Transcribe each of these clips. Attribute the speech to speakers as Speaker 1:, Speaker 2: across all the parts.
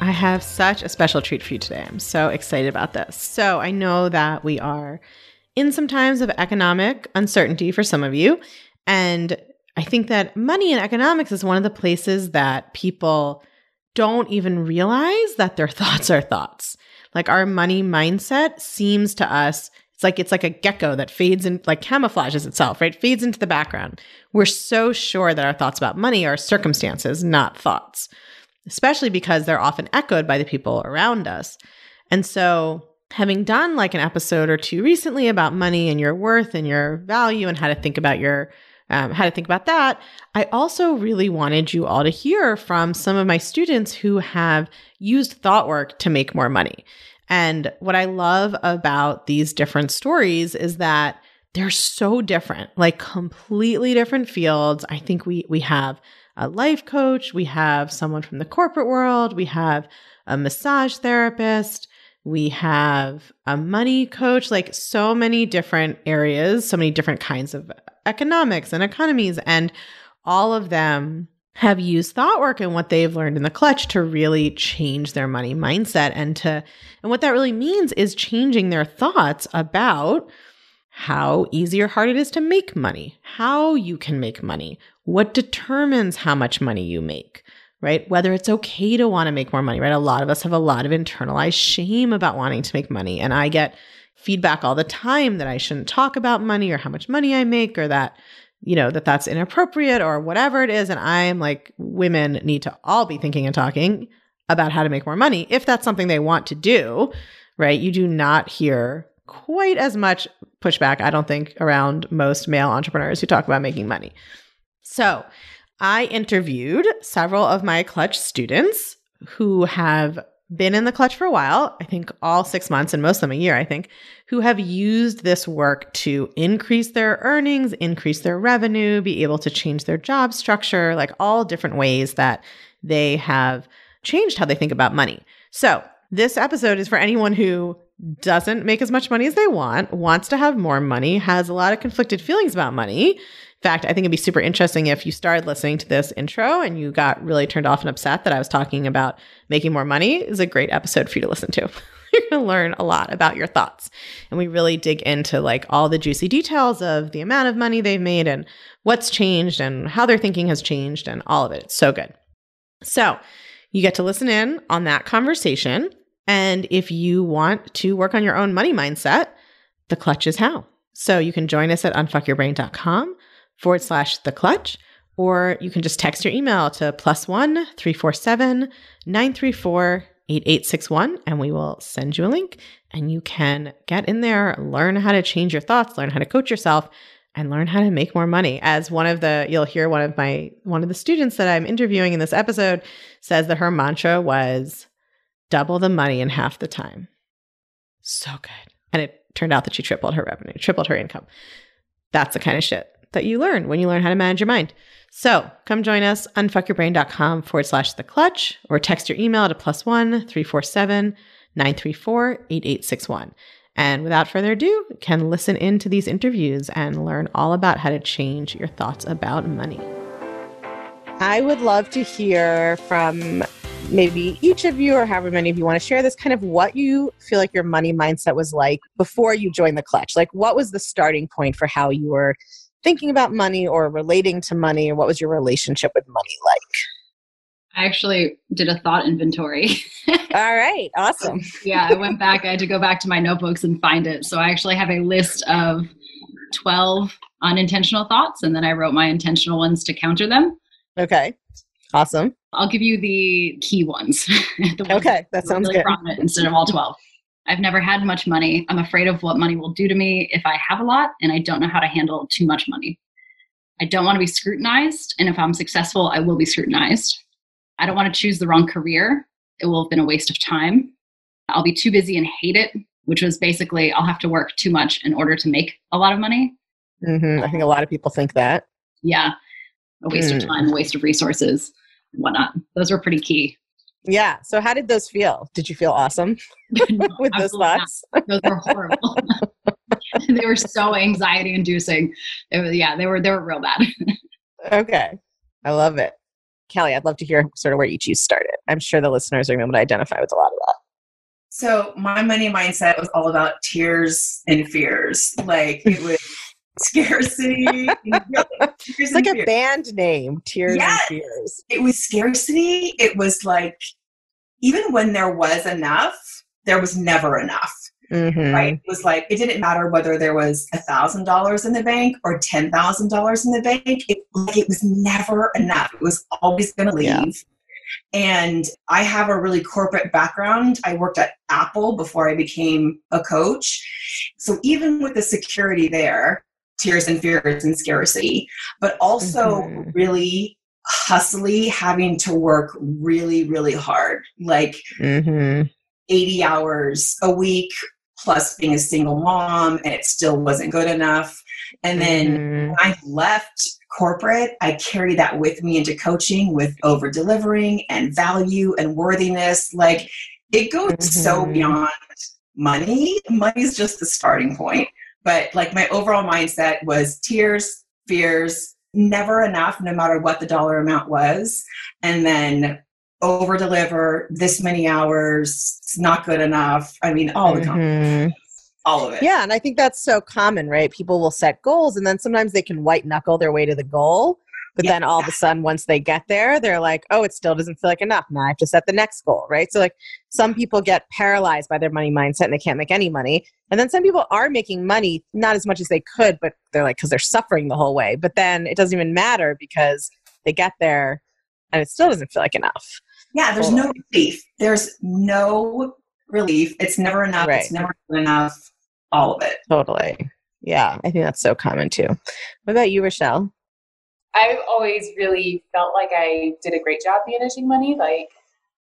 Speaker 1: I have such a special treat for you today. I'm so excited about this. So, I know that we are in some times of economic uncertainty for some of you. And I think that money and economics is one of the places that people don't even realize that their thoughts are thoughts. Like our money mindset seems to us it's like it's like a gecko that fades and like camouflages itself, right? Fades into the background. We're so sure that our thoughts about money are circumstances, not thoughts especially because they're often echoed by the people around us. And so, having done like an episode or two recently about money and your worth and your value and how to think about your um, how to think about that, I also really wanted you all to hear from some of my students who have used thought work to make more money. And what I love about these different stories is that they're so different, like completely different fields. I think we we have a life coach, we have someone from the corporate world, we have a massage therapist, we have a money coach, like so many different areas, so many different kinds of economics and economies. And all of them have used thought work and what they've learned in the clutch to really change their money mindset. And to and what that really means is changing their thoughts about how easy or hard it is to make money, how you can make money, what determines how much money you make, right? Whether it's okay to want to make more money, right? A lot of us have a lot of internalized shame about wanting to make money. And I get feedback all the time that I shouldn't talk about money or how much money I make or that, you know, that that's inappropriate or whatever it is. And I'm like, women need to all be thinking and talking about how to make more money if that's something they want to do, right? You do not hear quite as much pushback, I don't think, around most male entrepreneurs who talk about making money. So I interviewed several of my clutch students who have been in the clutch for a while, I think all six months and most of them a year, I think, who have used this work to increase their earnings, increase their revenue, be able to change their job structure, like all different ways that they have changed how they think about money. So, this episode is for anyone who doesn't make as much money as they want, wants to have more money, has a lot of conflicted feelings about money. In fact, I think it'd be super interesting if you started listening to this intro and you got really turned off and upset that I was talking about making more money is a great episode for you to listen to. You're going to learn a lot about your thoughts. And we really dig into like all the juicy details of the amount of money they've made and what's changed and how their thinking has changed and all of it. It's so good. So, you get to listen in on that conversation and if you want to work on your own money mindset, the clutch is how. So you can join us at unfuckyourbrain.com forward slash the clutch, or you can just text your email to plus one 347 934 8861, and we will send you a link and you can get in there, learn how to change your thoughts, learn how to coach yourself, and learn how to make more money. As one of the, you'll hear one of my, one of the students that I'm interviewing in this episode says that her mantra was, double the money in half the time. So good. And it turned out that she tripled her revenue, tripled her income. That's the kind of shit that you learn when you learn how to manage your mind. So come join us, unfuckyourbrain.com forward slash the clutch, or text your email to plus one 347 934 8861. And without further ado, can listen into these interviews and learn all about how to change your thoughts about money. I would love to hear from maybe each of you or however many of you want to share this kind of what you feel like your money mindset was like before you joined the clutch like what was the starting point for how you were thinking about money or relating to money or what was your relationship with money like
Speaker 2: I actually did a thought inventory.
Speaker 1: All right, awesome.
Speaker 2: yeah, I went back. I had to go back to my notebooks and find it. So I actually have a list of 12 unintentional thoughts, and then I wrote my intentional ones to counter them.
Speaker 1: Okay, awesome.
Speaker 2: I'll give you the key ones.
Speaker 1: the ones okay, that sounds really
Speaker 2: good. Instead of all 12. I've never had much money. I'm afraid of what money will do to me if I have a lot, and I don't know how to handle too much money. I don't want to be scrutinized, and if I'm successful, I will be scrutinized. I don't want to choose the wrong career. It will have been a waste of time. I'll be too busy and hate it which was basically I'll have to work too much in order to make a lot of money.
Speaker 1: Mm-hmm. I think a lot of people think that.
Speaker 2: Yeah. A waste
Speaker 1: Mm.
Speaker 2: of time, a waste of resources, and whatnot. Those were pretty key.
Speaker 1: Yeah. So, how did those feel? Did you feel awesome
Speaker 2: No,
Speaker 1: with those
Speaker 2: absolutely not.
Speaker 1: thoughts?
Speaker 2: Those were horrible. they were so anxiety inducing. It was, yeah, they were they were real bad.
Speaker 1: Okay. I love it. Kelly, I'd love to hear sort of where each of you started. I'm sure the listeners are going to be able to identify with a lot of that.
Speaker 3: So my money mindset was all about tears and fears. Like it was scarcity.
Speaker 1: It's like a band name, Tears
Speaker 3: Yes.
Speaker 1: and Fears.
Speaker 3: It was scarcity. It was like even when there was enough, there was never enough.
Speaker 1: Mhm.
Speaker 3: Right? It was like it didn't matter whether there was a thousand dollars in the bank or ten thousand dollars in the bank. It like it was never enough. It was always going to leave.
Speaker 1: Yeah.
Speaker 3: And I have a really corporate background. I worked at Apple before I became a coach. So even with the security there, tears and fears and scarcity, but also
Speaker 1: Mhm.
Speaker 3: really hustly having to work really, really hard, like
Speaker 1: Mhm.
Speaker 3: 80 hours a week plus being a single mom and it still wasn't good enough. And then
Speaker 1: Mhm.
Speaker 3: when I left corporate, I carried that with me into coaching with over delivering and value and worthiness. Like it goes so
Speaker 1: Mhm.
Speaker 3: beyond money. Money is just the starting point. But like my overall mindset was tears, fears, never enough, no matter what the dollar amount was. And then over deliver this many hours, it's not good enough. I mean, all the time,
Speaker 1: Mhm.
Speaker 3: all of it.
Speaker 1: Yeah, and I think that's so common, right? People will set goals and then sometimes they can white knuckle their way to the goal. But
Speaker 3: Yeah.
Speaker 1: then all of a sudden, once they get there, they're like, oh, it still doesn't feel like enough. Now I have to set the next goal, right? So, like, some people get paralyzed by their money mindset and they can't make any money. And then some people are making money, not as much as they could, but they're like, because they're suffering the whole way. But then it doesn't even matter because they get there and it still doesn't feel like enough.
Speaker 3: Yeah, there's no relief. There's no relief. It's never enough.
Speaker 1: Right.
Speaker 3: It's never enough. All of it.
Speaker 1: Totally. Yeah, I think that's so common too. What about you, Rochelle?
Speaker 4: I've always really felt like I did a great job managing money. Like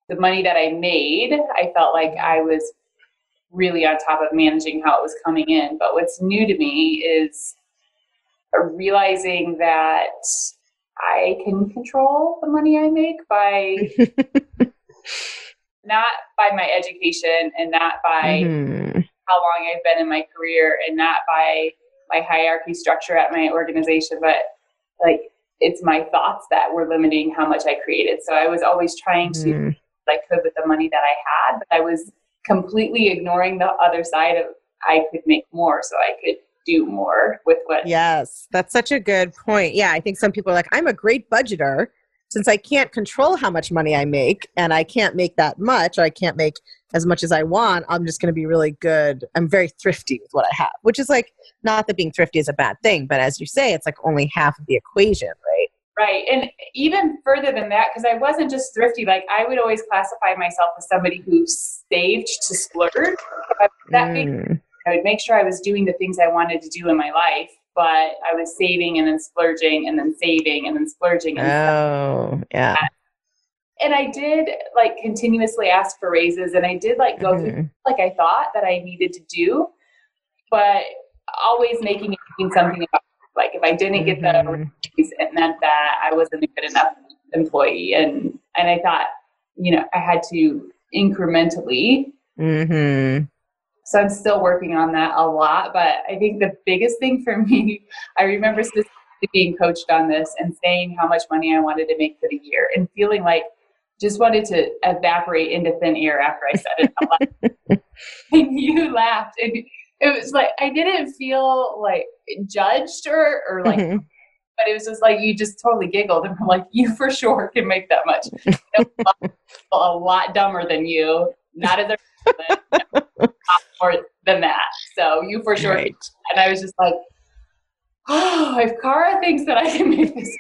Speaker 4: the money that I made, I felt like I was really on top of managing how it was coming in. But what's new to me is realizing that I can control the money I make by not by my education and not by
Speaker 1: Mhm.
Speaker 4: how long I've been in my career and not by my hierarchy structure at my organization, but like it's my thoughts that were limiting how much I created. So I was always trying to
Speaker 1: Mhm.
Speaker 4: I could with the money that I had, but I was completely ignoring the other side of I could make more so I could do more with what
Speaker 1: Yes, that's such a good point. Yeah, I think some people are like, I'm a great budgeter. Since I can't control how much money I make and I can't make that much, or I can't make as much as I want, I'm just going to be really good. I'm very thrifty with what I have, which is like, not that being thrifty is a bad thing, but as you say, it's like only half of the equation, right?
Speaker 4: Right. And even further than that, because I wasn't just thrifty, like I would always classify myself as somebody who saved to splurge. That made
Speaker 1: Mm,
Speaker 4: I would make sure I was doing the things I wanted to do in my life, but I was saving and then splurging and then saving and then splurging. And,
Speaker 1: oh, yeah.
Speaker 4: and I did like continuously ask for raises and I did like go through
Speaker 1: Mhm.
Speaker 4: like I thought that I needed to do, but always making it mean something about like if I didn't get the
Speaker 1: Mhm.
Speaker 4: raise, it meant that I wasn't a good enough employee. And and I thought, you know, I had to incrementally
Speaker 1: Mhm.
Speaker 4: So I'm still working on that a lot. But I think the biggest thing for me, I remember specifically being coached on this and saying how much money I wanted to make for the year and feeling like just wanted to evaporate into thin air after I said it and you laughed. And it was like I didn't feel like judged or, or like
Speaker 1: Mhm.
Speaker 4: but it was just like you just totally giggled and were like, you for sure can make that much. a lot dumber than you, not as a more than that. So you for sure.
Speaker 1: Right.
Speaker 4: And I was just like, oh, if Kara thinks that I can make this,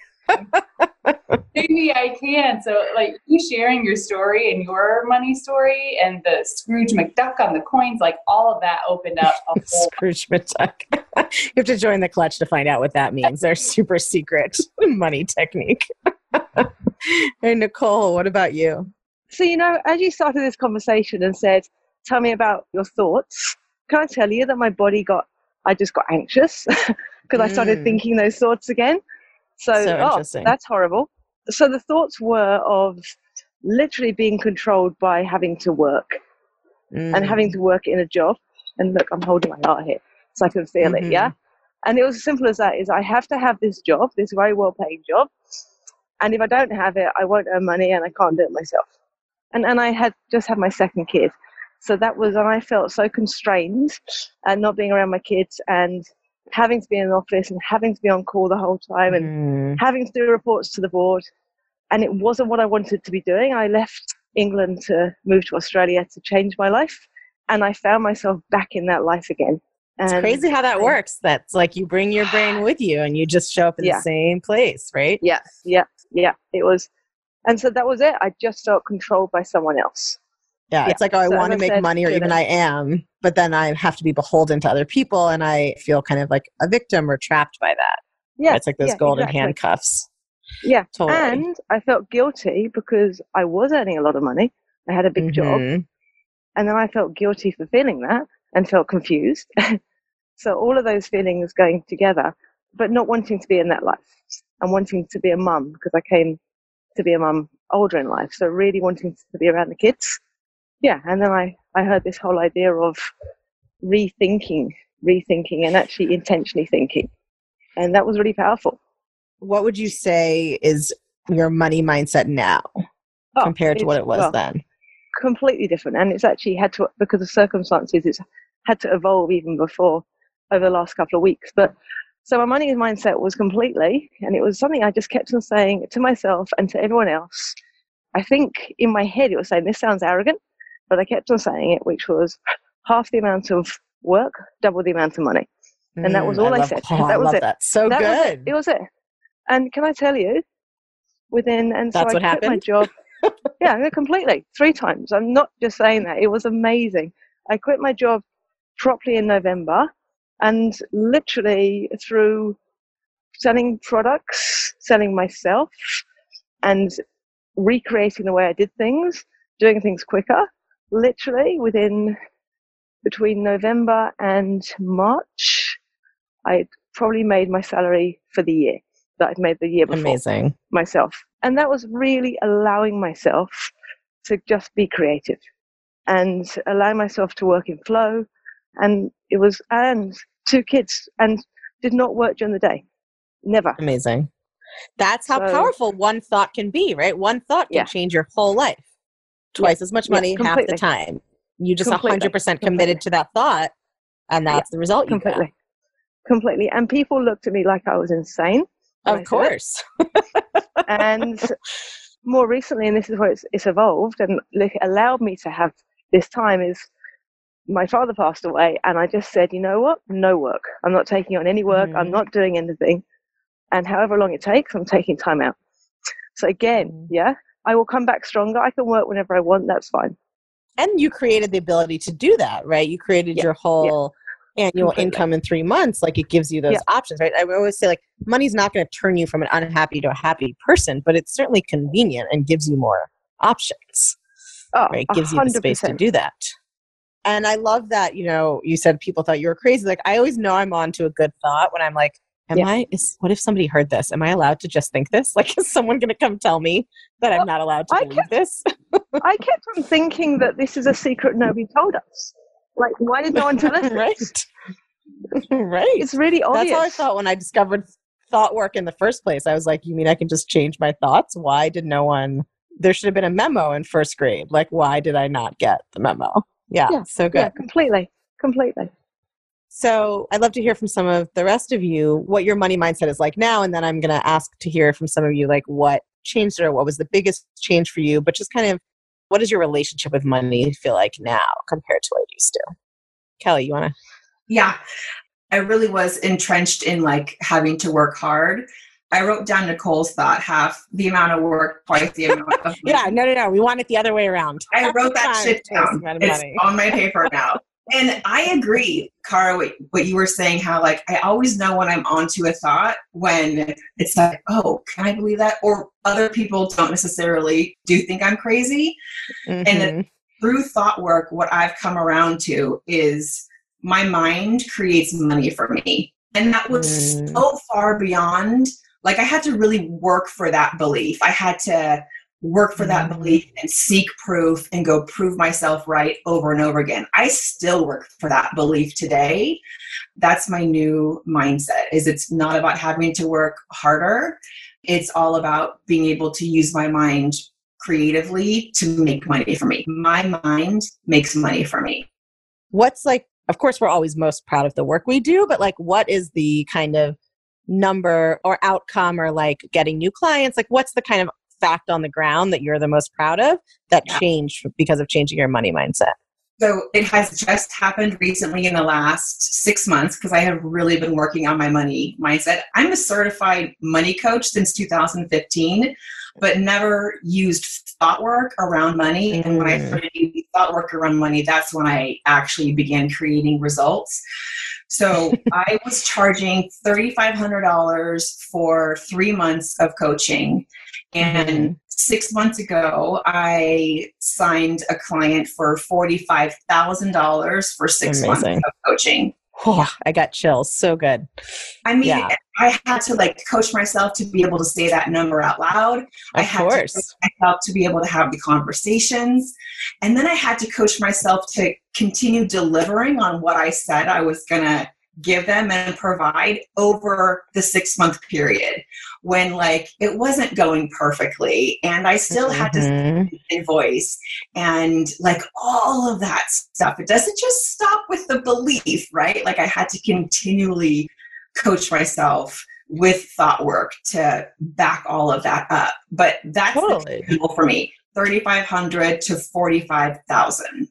Speaker 4: maybe I can. So like you sharing your story and your money story and the Scrooge McDuck on the coins, like all of that opened up a whole
Speaker 1: Scrooge McDuck. you have to join the clutch to find out what that means. Their super secret money technique. hey, Nicole, what about you?
Speaker 5: So, you know, as you started this conversation and said, tell me about your thoughts, can I tell you that my body got, I just got anxious because I started
Speaker 1: Mm.
Speaker 5: thinking those thoughts again. So,
Speaker 1: So
Speaker 5: oh, that's horrible. So the thoughts were of literally being controlled by having to work and
Speaker 1: Mm.
Speaker 5: having to work in a job. And look, I'm holding my heart here so I can feel it.
Speaker 1: Mhm.
Speaker 5: Yeah. And it was as simple as that is I have to have this job, this very well paid job. And if I don't have it, I won't earn money and I can't do it myself. And and I had just had my second kid. So that was and I felt so constrained and not being around my kids and having to be in an office and having to be on call the whole time and
Speaker 1: Mm.
Speaker 5: having to do reports to the board. And it wasn't what I wanted to be doing. I left England to move to Australia to change my life. And I found myself back in that life again.
Speaker 1: It's crazy how that works. That's like you bring your brain with you and you just show up in
Speaker 5: Yeah.
Speaker 1: the same place, right?
Speaker 5: Yeah, yeah, yeah. It was. And so that was it. I just felt controlled by someone else.
Speaker 1: Yeah,
Speaker 5: Yeah.
Speaker 1: it's like, oh, I
Speaker 5: So
Speaker 1: want to make
Speaker 5: said,
Speaker 1: money, or even
Speaker 5: that.
Speaker 1: I am, but then I have to be beholden to other people, and I feel kind of like a victim or trapped by that.
Speaker 5: Yeah.
Speaker 1: it's like those
Speaker 5: yeah,
Speaker 1: golden
Speaker 5: exactly.
Speaker 1: handcuffs.
Speaker 5: Yeah.
Speaker 1: Totally.
Speaker 5: And I felt guilty because I was earning a lot of money. I had a big job.
Speaker 1: Mhm.
Speaker 5: And then I felt guilty for feeling that and felt confused. so all of those feelings going together, but not wanting to be in that life and wanting to be a mum because I came to be a mum older in life. So really wanting to be around the kids. Yeah. And then I, I heard this whole idea of rethinking, rethinking and actually intentionally thinking. And that was really powerful.
Speaker 1: What would you say is your money mindset now
Speaker 5: Oh,
Speaker 1: compared to what it was
Speaker 5: well,
Speaker 1: then?
Speaker 5: completely different and it's actually had to because of circumstances it's had to evolve even before over the last couple of weeks but so my money mindset was completely and it was something i just kept on saying to myself and to everyone else i think in my head it was saying this sounds arrogant but i kept on saying it which was half the amount of work double the amount of money and that was
Speaker 1: Mm,
Speaker 5: all I
Speaker 1: love-
Speaker 5: said.
Speaker 1: Oh, I
Speaker 5: That was
Speaker 1: love
Speaker 5: it.
Speaker 1: that. So
Speaker 5: that was it.
Speaker 1: good.
Speaker 5: it was it and can i tell you within and
Speaker 1: That's
Speaker 5: so i quit my job yeah completely three times i'm not just saying that it was amazing i quit my job properly in november and literally through selling products selling myself and recreating the way i did things doing things quicker literally within between november and march i probably made my salary for the year that i'd made the year before
Speaker 1: Amazing.
Speaker 5: myself. And that was really allowing myself to just be creative and allow myself to work in flow. And it was, and two kids, and did not work during the day. Never.
Speaker 1: Amazing. That's how
Speaker 5: So-
Speaker 1: powerful one thought can be, right? One thought can
Speaker 5: Yeah.
Speaker 1: change your whole life. Twice as much
Speaker 5: Yeah,
Speaker 1: money half the time. You just
Speaker 5: Completely.
Speaker 1: 100% committed to that thought, and that's the result you got.
Speaker 5: Completely. Completely. And people looked at me like I was insane.
Speaker 1: Of course.
Speaker 5: and more recently, and this is where it's, it's evolved and like, allowed me to have this time is my father passed away, and I just said, you know what, no work. I'm not taking on any work. I'm
Speaker 1: Mhm.
Speaker 5: not doing anything, and however long it takes, I'm taking time out. So again,
Speaker 1: Mhm.
Speaker 5: yeah, I will come back stronger. I can work whenever I want. That's fine.
Speaker 1: and you created the ability to do that, right? You created
Speaker 5: Yeah,
Speaker 1: your whole annual
Speaker 5: Completely.
Speaker 1: income in three months. Like it gives you those
Speaker 5: Yeah.
Speaker 1: options, right? I always say, like, money's not going to turn you from an unhappy to a happy person, but it's certainly convenient and gives you more options.
Speaker 5: Oh,
Speaker 1: right?
Speaker 5: a
Speaker 1: Gives you the space to do that. And I love that, you know, you said people thought you were crazy. Like I always know I'm on to a good thought when I'm like, am
Speaker 5: Yeah.
Speaker 1: I is what if somebody heard this? Am I allowed to just think this? Like is someone gonna come tell me that I'm not allowed to
Speaker 5: I
Speaker 1: believe this?
Speaker 5: I kept on thinking that this is a secret nobody told us. Like, why did no one tell us? this?
Speaker 1: right. right.
Speaker 5: It's really obvious.
Speaker 1: That's how I thought when I discovered thought work in the first place. I was like, you mean I can just change my thoughts? Why did no one there should have been a memo in first grade. Like why did I not get the memo? Yeah,
Speaker 5: Yeah,
Speaker 1: so good.
Speaker 5: Yeah, completely, completely.
Speaker 1: So I'd love to hear from some of the rest of you what your money mindset is like now. And then I'm going to ask to hear from some of you like what changed or what was the biggest change for you, but just kind of what does your relationship with money feel like now compared to what it used to? Kelly, you want to?
Speaker 3: Yeah. I really was entrenched in like having to work hard. I wrote down Nicole's thought half the amount of work, twice the amount of money.
Speaker 1: Yeah, no, no, no. We want it the other way around.
Speaker 3: I wrote that
Speaker 1: Time,
Speaker 3: shit down. It's on my paper now. And I agree, Kara, what, what you were saying, how like I always know when I'm onto a thought when it's like, oh, can I believe that? Or other people don't necessarily do think I'm crazy.
Speaker 1: Mhm.
Speaker 3: through thought work, what I've come around to is my mind creates money for me. And that was
Speaker 6: Mm.
Speaker 3: so far beyond, like, I had to really work for that belief. I had to work for that
Speaker 6: Mm.
Speaker 3: belief and seek proof and go prove myself right over and over again. I still work for that belief today. That's my new mindset is it's not about having to work harder. It's all about being able to use my mind creatively to make money for me. My mind makes money for me.
Speaker 1: What's like, of course, we're always most proud of the work we do, but like, what is the kind of number or outcome or like getting new clients? Like, what's the kind of fact on the ground that you're the most proud of that
Speaker 3: Yeah.
Speaker 1: changed because of changing your money mindset?
Speaker 3: So it has just happened recently in the last six months because I have really been working on my money mindset. I'm a certified money coach since 2015, but never used thought work around money. And when I
Speaker 1: Mm.
Speaker 3: started using thought work around money, that's when I actually began creating results. So I was charging $3,500 for three months of coaching. And
Speaker 1: Mhm.
Speaker 3: six months ago, I signed a client for $45,000 for six months of coaching.
Speaker 1: I got chills. So good.
Speaker 3: I mean,
Speaker 1: Yeah.
Speaker 3: I had to like coach myself to be able to say that number out loud. I
Speaker 1: Of
Speaker 3: had
Speaker 1: course.
Speaker 3: to coach myself to be able to have the conversations. And then I had to coach myself to continue delivering on what I said I was going to give them and provide over the six month period when like it wasn't going perfectly and I still had to
Speaker 1: mm-hmm.
Speaker 3: invoice and like all of that stuff. It doesn't just stop with the belief, right? Like I had to continually coach myself with thought work to back all of that up. But that's
Speaker 1: Totally.
Speaker 3: the goal for me. 3500 to 45,000.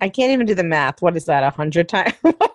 Speaker 1: I can't even do the math. What is that? A hundred times?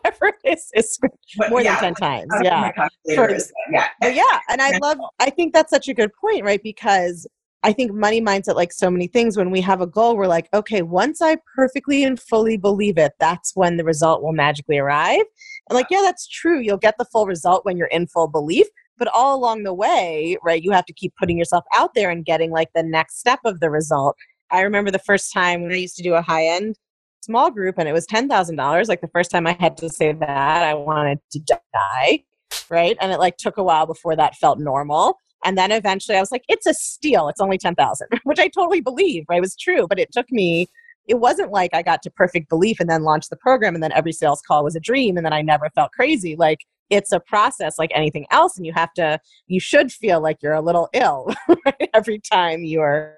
Speaker 1: Whatever it is, it's
Speaker 3: But
Speaker 1: more
Speaker 3: yeah,
Speaker 1: than 10 times.
Speaker 3: I don't know
Speaker 1: Yeah.
Speaker 3: my calculator is, but yeah.
Speaker 1: Yeah, and I love. I think that's such a good point, right? Because I think money mindset, like so many things, when we have a goal, we're like, okay, once I perfectly and fully believe it, that's when the result will magically arrive. And like, yeah, that's true. You'll get the full result when you're in full belief. But all along the way, right, you have to keep putting yourself out there and getting like the next step of the result. I remember the first time when I used to do a high end small group and it was $10,000. Like the first time I had to say that, I wanted to die right? And it like took a while before that felt normal. And then eventually I was like, it's a steal. It's only 10,000, which I totally believe, right? It was true. But it took me, it wasn't like I got to perfect belief and then launched the program and then every sales call was a dream and then I never felt crazy. Like it's a process like anything else. And you have to, you should feel like you're a little ill right? every time you're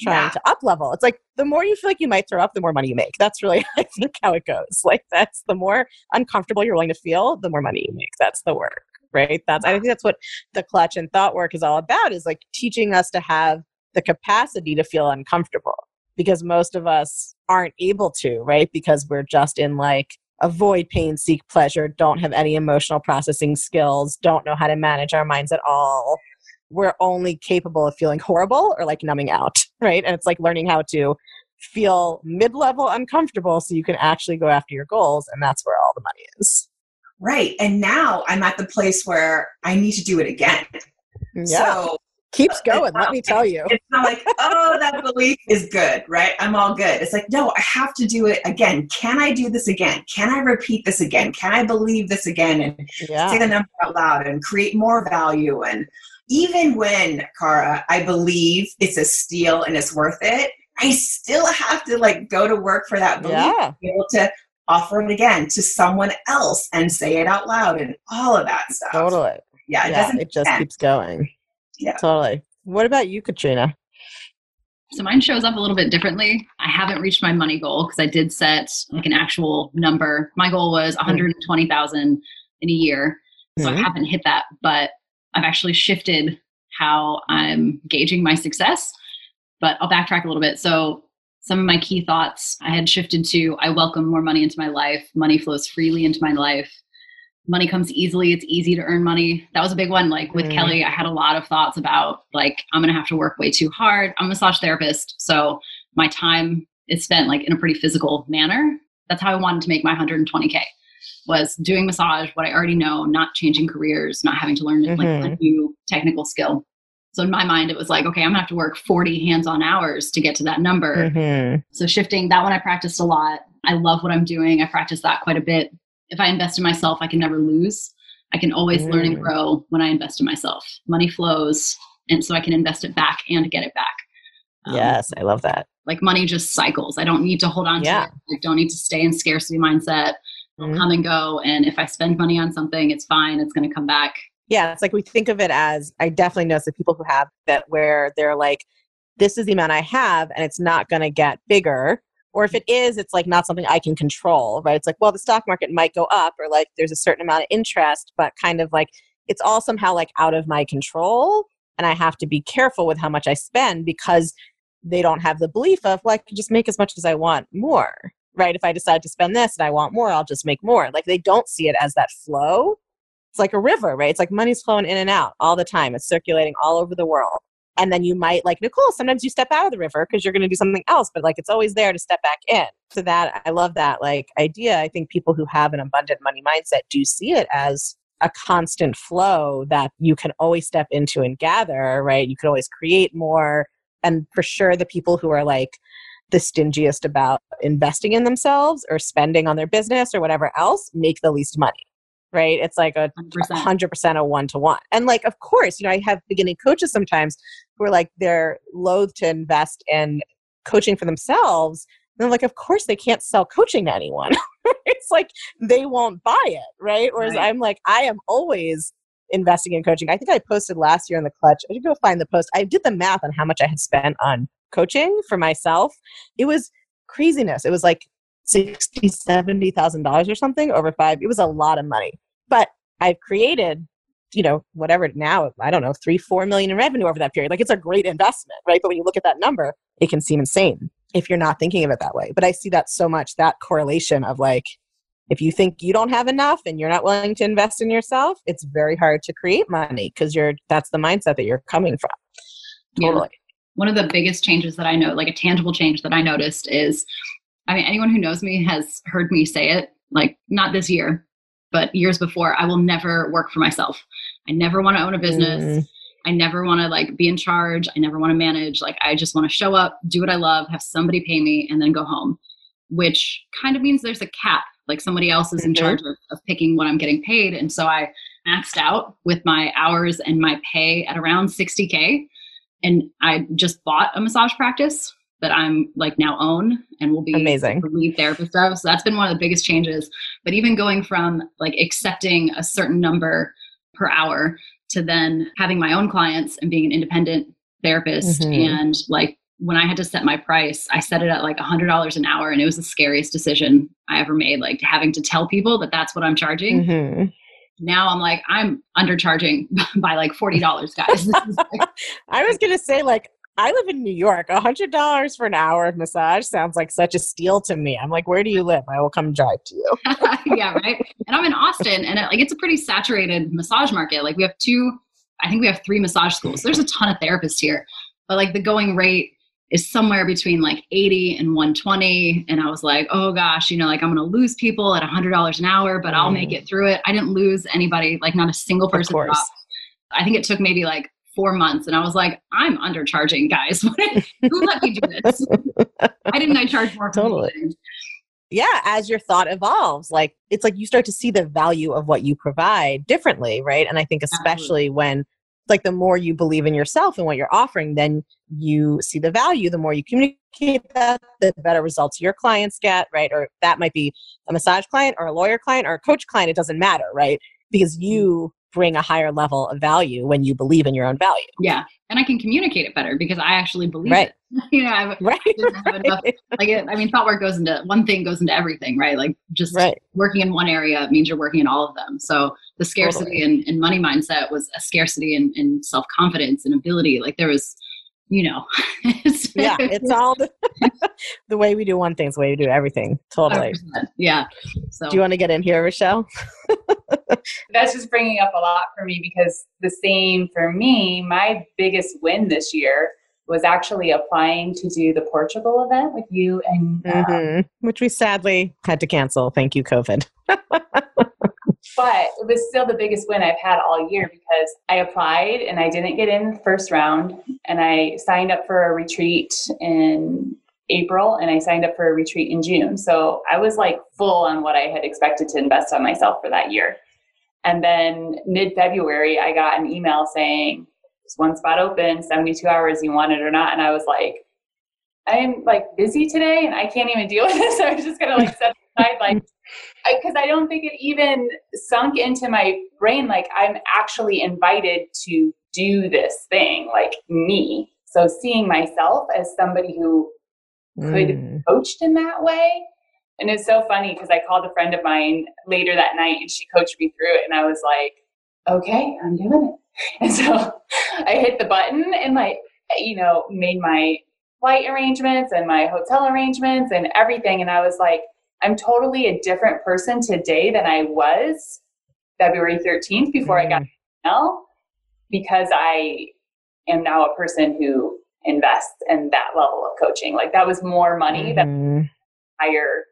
Speaker 1: trying
Speaker 3: Yeah.
Speaker 1: to up level. It's like the more you feel like you might throw up, the more money you make. That's really, I think, how it goes. Like that's the more uncomfortable you're willing to feel, the more money you make. That's the work, right? That's I think that's what the clutch and thought work is all about. Is like teaching us to have the capacity to feel uncomfortable because most of us aren't able to, right? Because we're just in like avoid pain, seek pleasure, don't have any emotional processing skills, don't know how to manage our minds at all. We're only capable of feeling horrible or like numbing out, right? And it's like learning how to feel mid level uncomfortable so you can actually go after your goals. And that's where all the money is.
Speaker 3: Right. And now I'm at the place where I need to do it again. Mm, so
Speaker 1: Keeps going, let me tell you.
Speaker 3: it's not like, oh, that belief is good, right? I'm all good. It's like, no, I have to do it again. Can I do this again? Can I repeat this again? Can I believe this again? And say the number out loud and create more value. And even when, Kara, I believe it's a steal and it's worth it, I still have to like go to work for that belief
Speaker 1: Yeah.
Speaker 3: be able to offer it again to someone else and say it out loud and all of that stuff.
Speaker 1: Totally.
Speaker 3: Yeah, it
Speaker 1: yeah,
Speaker 3: doesn't
Speaker 1: it just
Speaker 3: end.
Speaker 1: keeps going.
Speaker 3: Yeah.
Speaker 1: Totally. What about you, Katrina?
Speaker 2: So mine shows up a little bit differently. I haven't reached my money goal because I did set like an actual number. My goal was 120,000 in a year. So I
Speaker 1: Mhm.
Speaker 2: haven't hit that, but I've actually shifted how I'm gauging my success. But I'll backtrack a little bit. So some of my key thoughts I had shifted to I welcome more money into my life. Money flows freely into my life. Money comes easily. It's easy to earn money. That was a big one. Like with
Speaker 1: Mm.
Speaker 2: Kelly, I had a lot of thoughts about like I'm gonna have to work way too hard. I'm a massage therapist, so my time is spent like in a pretty physical manner. That's how I wanted to make my 120k was doing massage, what I already know, not changing careers, not having to learn like
Speaker 1: Mhm.
Speaker 2: a new technical skill. So in my mind, it was like, okay, I'm gonna have to work 40 hands-on hours to get to that number.
Speaker 1: Mhm.
Speaker 2: So shifting that one, I practiced a lot. I love what I'm doing. I practice that quite a bit. If I invest in myself, I can never lose. I can always mm. learn and mm. grow when I invest in myself. Money flows, and so I can invest it back and get it back.
Speaker 1: Um, yes, I love that.
Speaker 2: Like money just cycles. I don't need to hold on yeah. to it. I don't need to stay in scarcity mindset. Mm-hmm. come and go. And if I spend money on something, it's fine. It's going to come back.
Speaker 1: Yeah, it's like we think of it as I definitely notice the people who have that where they're like, this is the amount I have and it's not going to get bigger. Or if it is, it's like not something I can control, right? It's like, well, the stock market might go up or like there's a certain amount of interest, but kind of like it's all somehow like out of my control. And I have to be careful with how much I spend because they don't have the belief of, well, can just make as much as I want more, right? If I decide to spend this and I want more, I'll just make more. Like they don't see it as that flow. It's like a river, right? It's like money's flowing in and out all the time. It's circulating all over the world. And then you might, like Nicole, sometimes you step out of the river because you're going to do something else, but like it's always there to step back in. So that I love that like idea. I think people who have an abundant money mindset do see it as a constant flow that you can always step into and gather, right? You can always create more. And for sure, the people who are like, the stingiest about investing in themselves or spending on their business or whatever else make the least money right? It's like a 100%, 100% a one-to-one. And like of course you know i have beginning coaches sometimes who are like they're loath to invest in coaching for themselves. And they're like of course they can't sell coaching to anyone. It's like they won't buy it right? Whereas right. i'm like i am always investing in coaching. I think i posted last year in the clutch. I should go find the post. I did the math on how much i had spent on coaching for myself, it was craziness. It was like sixty, seventy thousand dollars or something over five. It was a lot of money. But I've created, you know, whatever now, I don't know, three, four million in revenue over that period. Like it's a great investment, right? But when you look at that number, it can seem insane if you're not thinking of it that way. But I see that so much, that correlation of like, if you think you don't have enough and you're not willing to invest in yourself, it's very hard to create money because you're that's the mindset that you're coming from. Totally.
Speaker 2: One of the biggest changes that I know, like a tangible change that I noticed is I mean, anyone who knows me has heard me say it, like not this year, but years before, I will never work for myself. I never want to own a business. Mm. I never want to like be in charge. I never want to manage. Like I just want to show up, do what I love, have somebody pay me, and then go home. Which kind of means there's a cap. Like somebody else is in mm-hmm. charge of, of picking what I'm getting paid. And so I maxed out with my hours and my pay at around 60K and I just bought a massage practice that I'm like now own and will be
Speaker 1: amazing
Speaker 2: lead therapist of. So that's been one of the biggest changes. But even going from like accepting a certain number per hour to then having my own clients and being an independent therapist mm-hmm. and like when I had to set my price, I set it at like a hundred dollars an hour, and it was the scariest decision I ever made. Like having to tell people that that's what I'm charging. Mm-hmm now I'm like, I'm undercharging by like $40, guys.
Speaker 1: like- I was going to say, like, I live in New York. A hundred dollars for an hour of massage sounds like such a steal to me. I'm like, where do you live? I will come drive to you.
Speaker 2: yeah, right. And I'm in Austin, and it, like it's a pretty saturated massage market. Like we have two, I think we have three massage schools. There's a ton of therapists here, but like the going rate is somewhere between like 80 and 120 and i was like oh gosh you know like i'm gonna lose people at $100 an hour but i'll make mm. it through it. I didn't lose anybody like not a single person i think it took maybe like four months and i was like i'm undercharging guys. Who let me do this? Why didn't i charge more
Speaker 1: totally. yeah as your thought evolves like it's like you start to see the value of what you provide differently right? And i think especially Absolutely. when like the more you believe in yourself and what you're offering, then you see the value. The more you communicate that, the better results your clients get, right? Or that might be a massage client or a lawyer client or a coach client. It doesn't matter, right? Because mm. you bring a higher level of value when you believe in your own value.
Speaker 2: Yeah. And I can communicate it better because I actually believe
Speaker 1: right.
Speaker 2: it. you know, I right. right. Enough, like, it, I mean, thought work goes into one thing goes into everything, right? Like just
Speaker 1: right.
Speaker 2: working in one area means you're working in all of them. So the scarcity totally. and, and, money mindset was a scarcity and, and self confidence and ability. Like there was, you know,
Speaker 1: yeah, it's all the, the way we do one thing is the way we do everything. Totally.
Speaker 2: 100%. Yeah.
Speaker 1: So do you want to get in here, Rochelle?
Speaker 4: That's just bringing up a lot for me because the same for me, my biggest win this year was actually applying to do the Portugal event with you and um, mm-hmm.
Speaker 1: which we sadly had to cancel. Thank you, COVID.
Speaker 4: but it was still the biggest win I've had all year because I applied and I didn't get in the first round and I signed up for a retreat in April and I signed up for a retreat in June. So I was like full on what I had expected to invest on myself for that year. And then mid February, I got an email saying, There's one spot open, 72 hours, you want it or not? And I was like, I'm like busy today and I can't even deal with this. So I was just gonna like set aside like because I, I don't think it even sunk into my brain like I'm actually invited to do this thing, like me. So seeing myself as somebody who could
Speaker 6: Mm.
Speaker 4: be coached in that way. And it's so funny because I called a friend of mine later that night and she coached me through it and I was like, okay, I'm doing it. And so I hit the button and like, you know, made my flight arrangements and my hotel arrangements and everything. And I was like, I'm totally a different person today than I was February 13th before I got
Speaker 6: Mm.
Speaker 4: email because I am now a person who invests in that level of coaching. Like that was more money than
Speaker 6: Mhm.
Speaker 4: higher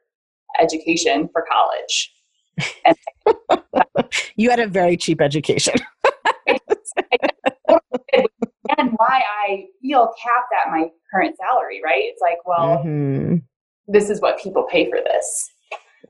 Speaker 4: education for college.
Speaker 1: You had a very cheap education.
Speaker 4: And why I feel capped at my current salary, right? It's like, well,
Speaker 1: Mhm.
Speaker 4: this is what people pay for this.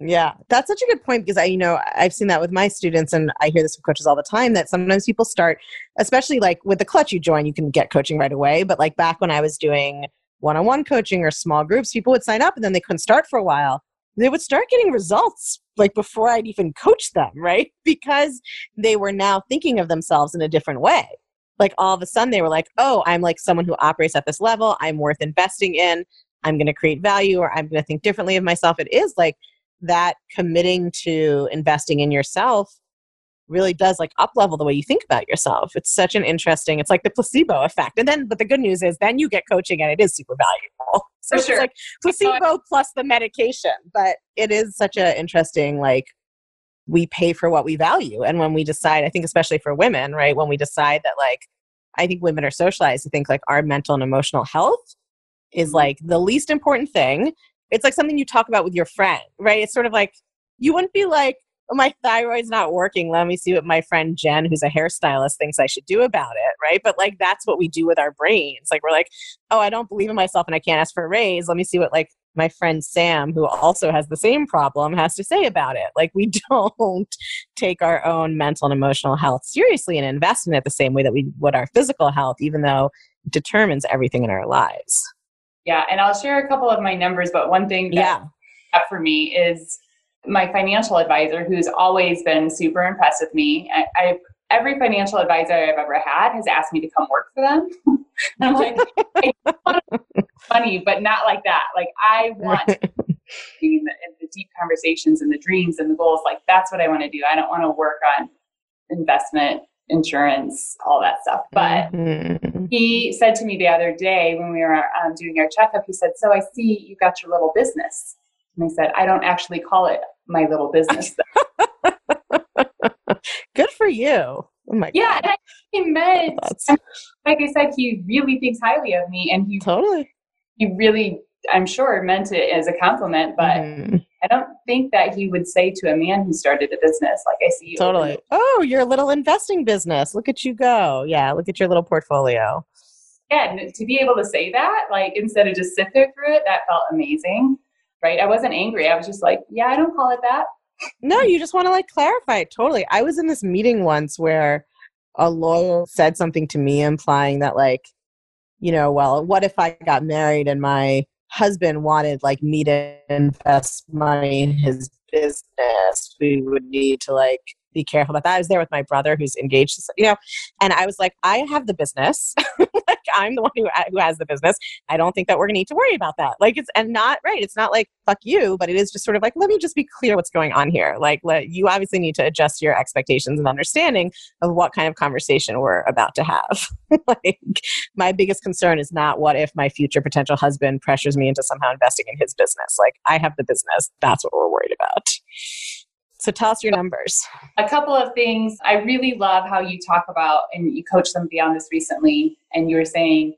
Speaker 1: Yeah, that's such a good point because I, you know, I've seen that with my students, and I hear this from coaches all the time. That sometimes people start, especially like with the clutch you join, you can get coaching right away. But like back when I was doing one-on-one coaching or small groups, people would sign up and then they couldn't start for a while. They would start getting results like before I'd even coach them, right? Because they were now thinking of themselves in a different way. Like all of a sudden, they were like, "Oh, I'm like someone who operates at this level. I'm worth investing in. I'm going to create value, or I'm going to think differently of myself." It is like that committing to investing in yourself really does like up level the way you think about yourself. It's such an interesting, it's like the placebo effect. And then, but the good news is then you get coaching and it is super valuable. So it's
Speaker 4: sure.
Speaker 1: like placebo plus the medication. But it is such an interesting, like, we pay for what we value. And when we decide, I think especially for women, right? When we decide that like, I think women are socialized to think like our mental and emotional health is mm-hmm. like the least important thing. It's like something you talk about with your friend, right? It's sort of like you wouldn't be like, Oh, my thyroid's not working. Let me see what my friend Jen, who's a hairstylist, thinks I should do about it, right? But like that's what we do with our brains. Like we're like, oh, I don't believe in myself and I can't ask for a raise. Let me see what like my friend Sam, who also has the same problem, has to say about it. Like we don't take our own mental and emotional health seriously and invest in it the same way that we would our physical health, even though it determines everything in our lives.
Speaker 4: Yeah. And I'll share a couple of my numbers, but one thing that
Speaker 1: Yeah.
Speaker 4: for me is my financial advisor, who's always been super impressed with me. I, I every financial advisor I've ever had has asked me to come work for them. and I'm like, I want money, but not like that. Like I want to be in the, in the deep conversations and the dreams and the goals. Like that's what I want to do. I don't want to work on investment, insurance, all that stuff. But
Speaker 1: Mhm.
Speaker 4: he said to me the other day when we were um, doing our checkup, he said, So I see you got your little business. And I said, I don't actually call it my little business.
Speaker 1: good for you. Oh my
Speaker 4: yeah.
Speaker 1: god.
Speaker 4: And I think he meant,
Speaker 1: That's
Speaker 4: like I said, he really thinks highly of me and he,
Speaker 1: totally.
Speaker 4: he really, I'm sure, meant it as a compliment. But
Speaker 1: Mhm.
Speaker 4: I don't think that he would say to a man who started a business, like I see you. open
Speaker 1: Totally. Oh, your little investing business. Look at you go. Yeah, look at your little portfolio.
Speaker 4: Yeah, and to be able to say that, like instead of just sit there through it, that felt amazing. Right. I wasn't angry. I was just like, yeah, I don't call it that.
Speaker 1: No, you just want to like clarify it. Totally. I was in this meeting once where a lawyer said something to me implying that, like, you know, well, what if I got married and my husband wanted like me to invest money in his business? We would need to like be careful about that. I was there with my brother who's engaged, you know, and I was like, I have the business. like, I'm the one who, uh, who has the business. I don't think that we're going to need to worry about that. Like, it's, and not right. It's not like, fuck you, but it is just sort of like, let me just be clear what's going on here. Like, let, you obviously need to adjust your expectations and understanding of what kind of conversation we're about to have. like, my biggest concern is not what if my future potential husband pressures me into somehow investing in his business. Like, I have the business. That's what we're worried about. So tell us your numbers.
Speaker 4: a couple of things i really love how you talk about and you coached somebody on this recently and you were saying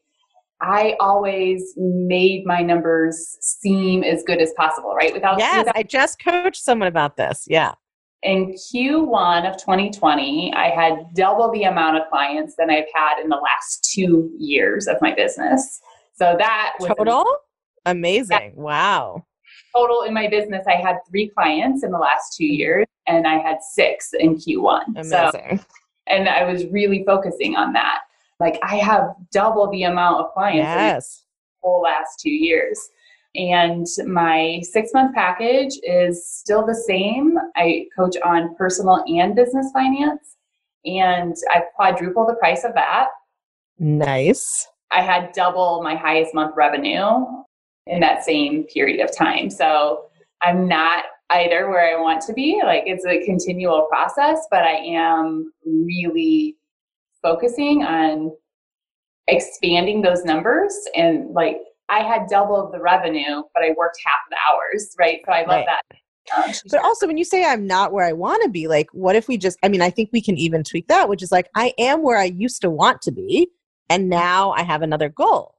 Speaker 4: i always made my numbers seem as good as possible right without,
Speaker 1: Yes,
Speaker 4: without
Speaker 1: I just coached someone about this. Yeah.
Speaker 4: in q1 of 2020 i had double the amount of clients than i've had in the last two years of my business so that was
Speaker 1: Total? Amazing. Wow.
Speaker 4: Total in my business, I had three clients in the last two mm-hmm. years, and I had six in Q1. So, and I was really focusing on that. Like I have double the amount of clients in the whole last two years. And my six month package is still the same. I coach on personal and business finance, and I've quadrupled the price of that.
Speaker 1: Nice.
Speaker 4: I had double my highest month revenue in that same period of time. So I'm not either where I want to be. Like it's a continual process, but I am really focusing on expanding those numbers and like I had doubled the revenue, but I worked half the hours, right? So I love
Speaker 1: Right.
Speaker 4: that. Um,
Speaker 1: But also, when you say I'm not where I want to be, like, what if we just, I mean, I think we can even tweak that, which is like, I am where I used to want to be, and now I have another goal,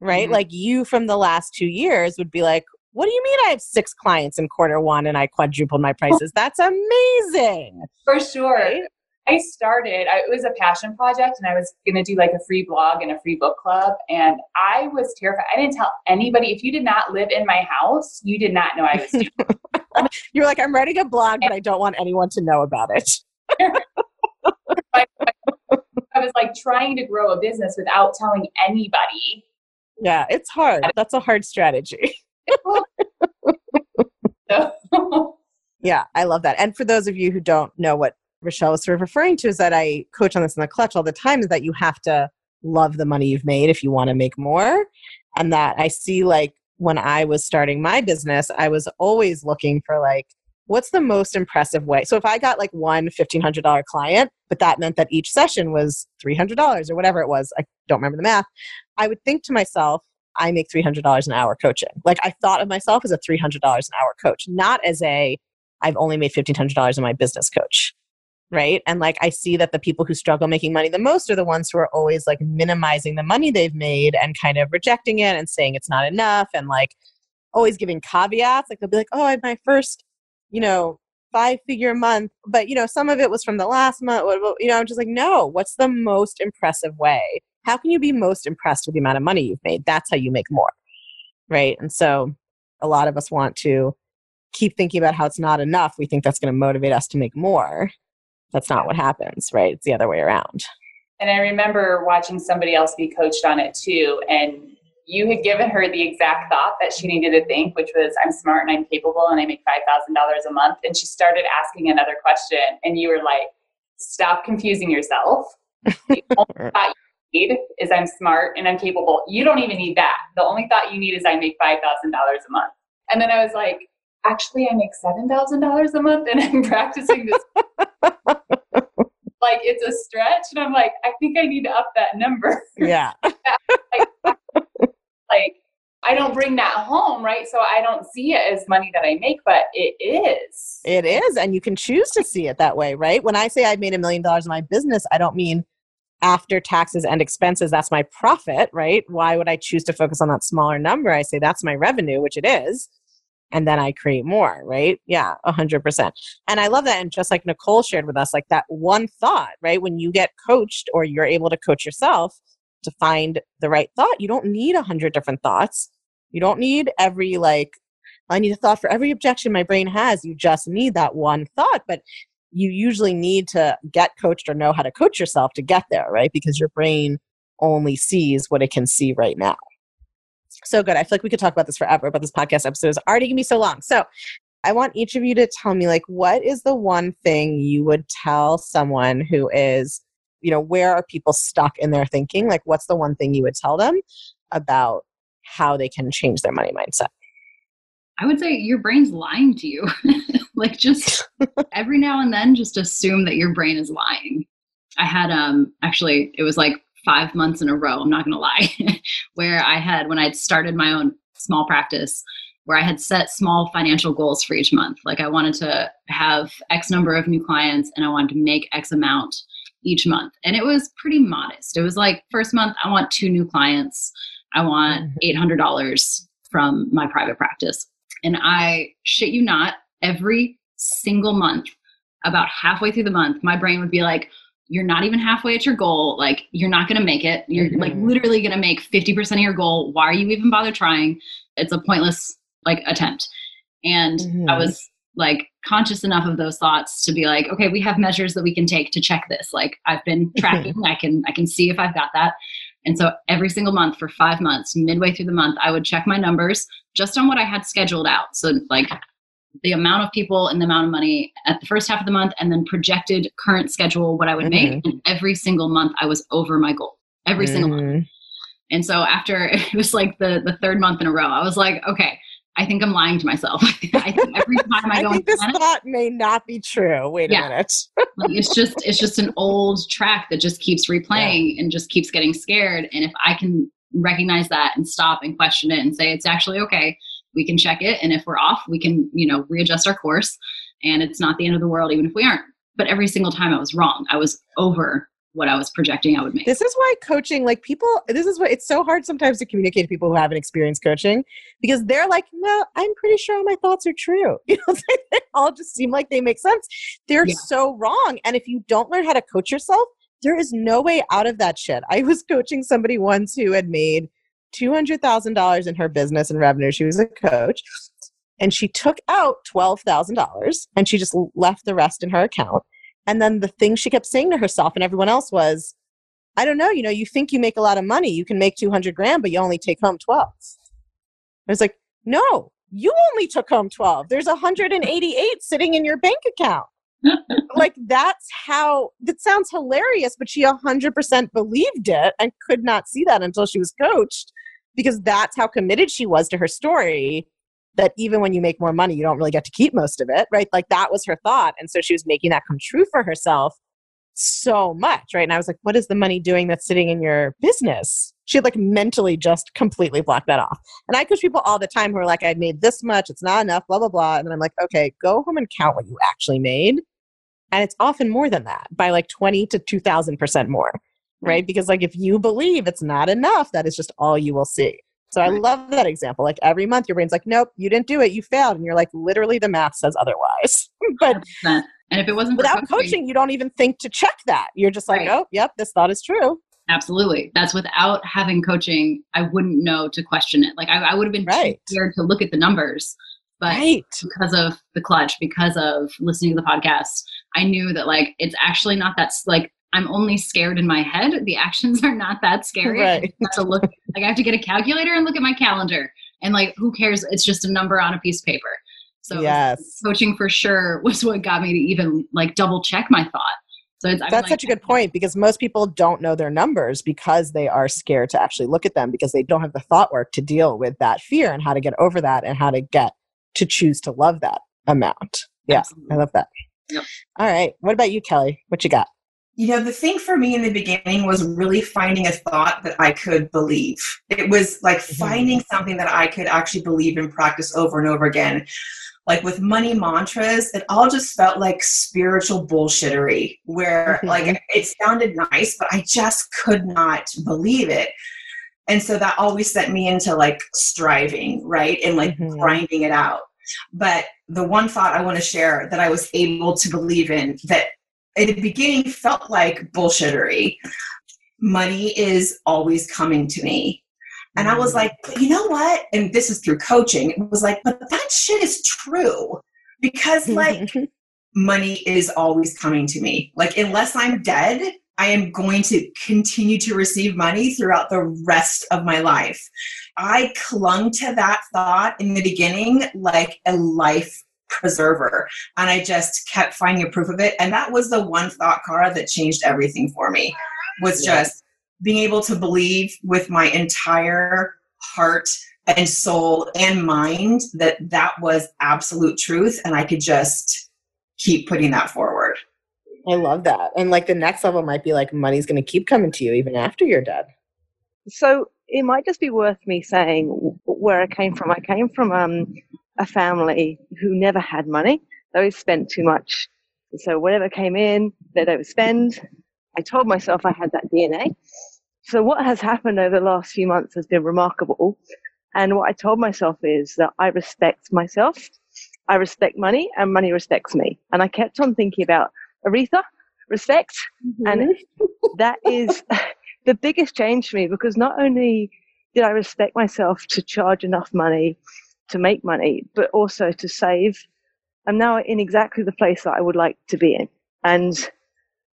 Speaker 1: right?
Speaker 4: Mhm.
Speaker 1: Like, you from the last two years would be like, what do you mean I have six clients in quarter one and I quadrupled my prices? That's amazing.
Speaker 4: For sure.
Speaker 1: Right?
Speaker 4: I started, I, it was a passion project and I was going to do like a free blog and a free book club. And I was terrified. I didn't tell anybody. If you did not live in my house, you did not know I was doing
Speaker 1: You're like, I'm writing a blog, but I don't want anyone to know about it.
Speaker 4: I was like trying to grow a business without telling anybody.
Speaker 1: Yeah, it's hard. That's a hard strategy. Yeah, I love that. And for those of you who don't know what Rochelle was sort of referring to, is that I coach on this in the clutch all the time, is that you have to love the money you've made if you want to make more. And that I see like when I was starting my business, I was always looking for like, what's the most impressive way? So if I got like one $1,500 client, but that meant that each session was $300 or whatever it was, I don't remember the math, I would think to myself, I make $300 an hour coaching. Like I thought of myself as a $300 an hour coach, not as a I've only made $1,500 in my business coach. Right. And like I see that the people who struggle making money the most are the ones who are always like minimizing the money they've made and kind of rejecting it and saying it's not enough and like always giving caveats. Like they'll be like, oh, my first, you know, five figure month, but you know, some of it was from the last month. You know, I'm just like, no, what's the most impressive way? How can you be most impressed with the amount of money you've made? That's how you make more. Right. And so a lot of us want to keep thinking about how it's not enough, we think that's going to motivate us to make more. That's not what happens, right? It's the other way around.
Speaker 4: and I remember watching somebody else be coached on it too. And you had given her the exact thought that she needed to think, which was, I'm smart and I'm capable and I make $5,000 a month. And she started asking another question. And you were like, stop confusing yourself. The only thought you need is I'm smart and I'm capable. You don't even need that. The only thought you need is I make $5,000 a month. And then I was like, actually, I make $7,000 a month and I'm practicing this. like it's a stretch. And I'm like, I think I need to up that number.
Speaker 1: yeah.
Speaker 4: like I don't bring that home, right? So I don't see it as money that I make, but it is.
Speaker 1: It is. And you can choose to see it that way, right? When I say I've made a million dollars in my business, I don't mean after taxes and expenses, that's my profit, right? Why would I choose to focus on that smaller number? I say that's my revenue, which it is. And then I create more, right? Yeah, a hundred percent. And I love that. And just like Nicole shared with us, like that one thought, right? When you get coached or you're able to coach yourself to find the right thought, you don't need a hundred different thoughts. You don't need every like, I need a thought for every objection my brain has. You just need that one thought. But you usually need to get coached or know how to coach yourself to get there, right? Because your brain only sees what it can see right now. So good. I feel like we could talk about this forever, but this podcast episode is already going to be so long. So I want each of you to tell me, like, what is the one thing you would tell someone who is, you know, where are people stuck in their thinking? Like, what's the one thing you would tell them about how they can change their money mindset?
Speaker 2: I would say your brain's lying to you. like just every now and then just assume that your brain is lying. I had um actually it was like 5 months in a row, I'm not going to lie, where I had when I'd started my own small practice where I had set small financial goals for each month. Like I wanted to have X number of new clients and I wanted to make X amount each month. And it was pretty modest. It was like first month I want two new clients. I want $800 from my private practice. And I shit you not, every single month, about halfway through the month, my brain would be like, you're not even halfway at your goal. Like, you're not going to make it. You're like
Speaker 1: Mhm.
Speaker 2: literally going to make 50% of your goal. Why are you even bother trying? it's a pointless like attempt. And
Speaker 6: Mhm.
Speaker 2: I was like conscious enough of those thoughts to be like, okay, we have measures that we can take to check this. Like I've been tracking, I can I can see if I've got that. And so every single month for five months, midway through the month, I would check my numbers just on what I had scheduled out. So like the amount of people and the amount of money at the first half of the month and then projected current schedule what I would make. And every single month I was over my goal. Every single month.
Speaker 6: Mhm.
Speaker 2: And so after it was like the the third month in a row, I was like, okay, I think I'm lying to myself. I think every time I
Speaker 1: I
Speaker 2: go
Speaker 1: think this
Speaker 2: Planet,
Speaker 1: thought may not be true. Wait
Speaker 2: Yeah.
Speaker 1: a minute.
Speaker 2: like, it's just it's just an old track that just keeps replaying and just keeps getting scared. And if I can recognize that and stop and question it and say it's actually okay, we can check it. And if we're off, we can, you know, readjust our course. And it's not the end of the world, even if we aren't. But every single time I was wrong. I was over what I was projecting I would make.
Speaker 1: This is why coaching, like people, this is what it's so hard sometimes to communicate to people who haven't experienced coaching because they're like, no, I'm pretty sure all my thoughts are true. You know, they all just seem like they make sense. They're
Speaker 2: Yeah.
Speaker 1: so wrong. And if you don't learn how to coach yourself, there is no way out of that shit. I was coaching somebody once who had made $200,000 in her business and revenue. She was a coach. And she took out $12,000 and she just left the rest in her account. And then the thing she kept saying to herself and everyone else was, I don't know, you know, you think you make a lot of money, you can make 200 grand, but you only take home 12. I was like, no, you only took home 12. There's 188 sitting in your bank account. like that's how that sounds hilarious, but she 100% believed it and could not see that until she was coached because that's how committed she was to her story that even when you make more money, you don't really get to keep most of it, right? Like that was her thought. And so she was making that come true for herself so much, right? And I was like, what is the money doing that's sitting in your business? She had like mentally just completely blocked that off. And I coach people all the time who are like, I made this much, it's not enough, blah, blah, blah. And then I'm like, okay, go home and count what you actually made. And it's often more than that by like 20 to 2000% more, right? Mm. Because like if you believe it's not enough, that is just all you will see. So I love that example. Like every month, your brain's like, nope, you didn't do it, you failed. And you're like, literally, the math says otherwise. but
Speaker 2: 100%. And if it wasn't for
Speaker 1: without coaching, you don't even think to check that. You're just like,
Speaker 2: Right.
Speaker 1: oh, yep, this thought is true.
Speaker 2: Absolutely. That's without having coaching, I wouldn't know to question it. Like I, I would have been
Speaker 1: Right.
Speaker 2: scared to look at the numbers. But
Speaker 1: right.
Speaker 2: because of the clutch, because of listening to the podcast, I knew that like it's actually not that like I'm only scared in my head. The actions are not that scary. I
Speaker 1: Right.
Speaker 2: have to look like I have to get a calculator and look at my calendar. And like who cares? It's just a number on a piece of paper. So
Speaker 1: yes.
Speaker 2: coaching for sure was what got me to even like double check my thought. So it's
Speaker 1: That's
Speaker 2: like-
Speaker 1: such a good point because most people don't know their numbers because they are scared to actually look at them because they don't have the thought work to deal with that fear and how to get over that and how to get to choose to love that amount. Yeah,
Speaker 2: Absolutely.
Speaker 1: I love that.
Speaker 2: Yep.
Speaker 1: All right. What about you, Kelly? What you got?
Speaker 3: You know, the thing for me in the beginning was really finding a thought that I could believe. It was like
Speaker 1: Mhm.
Speaker 3: finding something that I could actually believe and practice over and over again. Like with money mantras, it all just felt like spiritual bullshittery, where
Speaker 1: Mhm.
Speaker 3: like it sounded nice, but I just could not believe it. And so that always sent me into like striving, right? And like
Speaker 1: Mhm.
Speaker 3: grinding it out. But the one thought I want to share that I was able to believe in that at the beginning felt like bullshittery. Money is always coming to me. And I was mm. like, but you know what? And this is through coaching. It was like, but that shit is true. Because like money is always coming to me. Like unless I'm dead, I am going to continue to receive money throughout the rest of my life. I clung to that thought in the beginning like a life preserver. And I just kept finding a proof of it. And that was the one thought, Kara, that changed everything for me was
Speaker 1: Yeah.
Speaker 3: just being able to believe with my entire heart and soul and mind that that was absolute truth. And I could just keep putting that forward.
Speaker 1: I love that. And like the next level might be like money's going to keep coming to you even after you're dead.
Speaker 5: So it might just be worth me saying where I came from. I came from um, a family who never had money. They always spent too much. So whatever came in, they'd overspend. I told myself I had that DNA. So what has happened over the last few months has been remarkable. And what I told myself is that I respect myself. I respect money and money respects me. And I kept on thinking about Aretha, respect. Mm-hmm. And that is the biggest change for me because not only did I respect myself to charge enough money to make money, but also to save? I'm now in exactly the place that I would like to be in and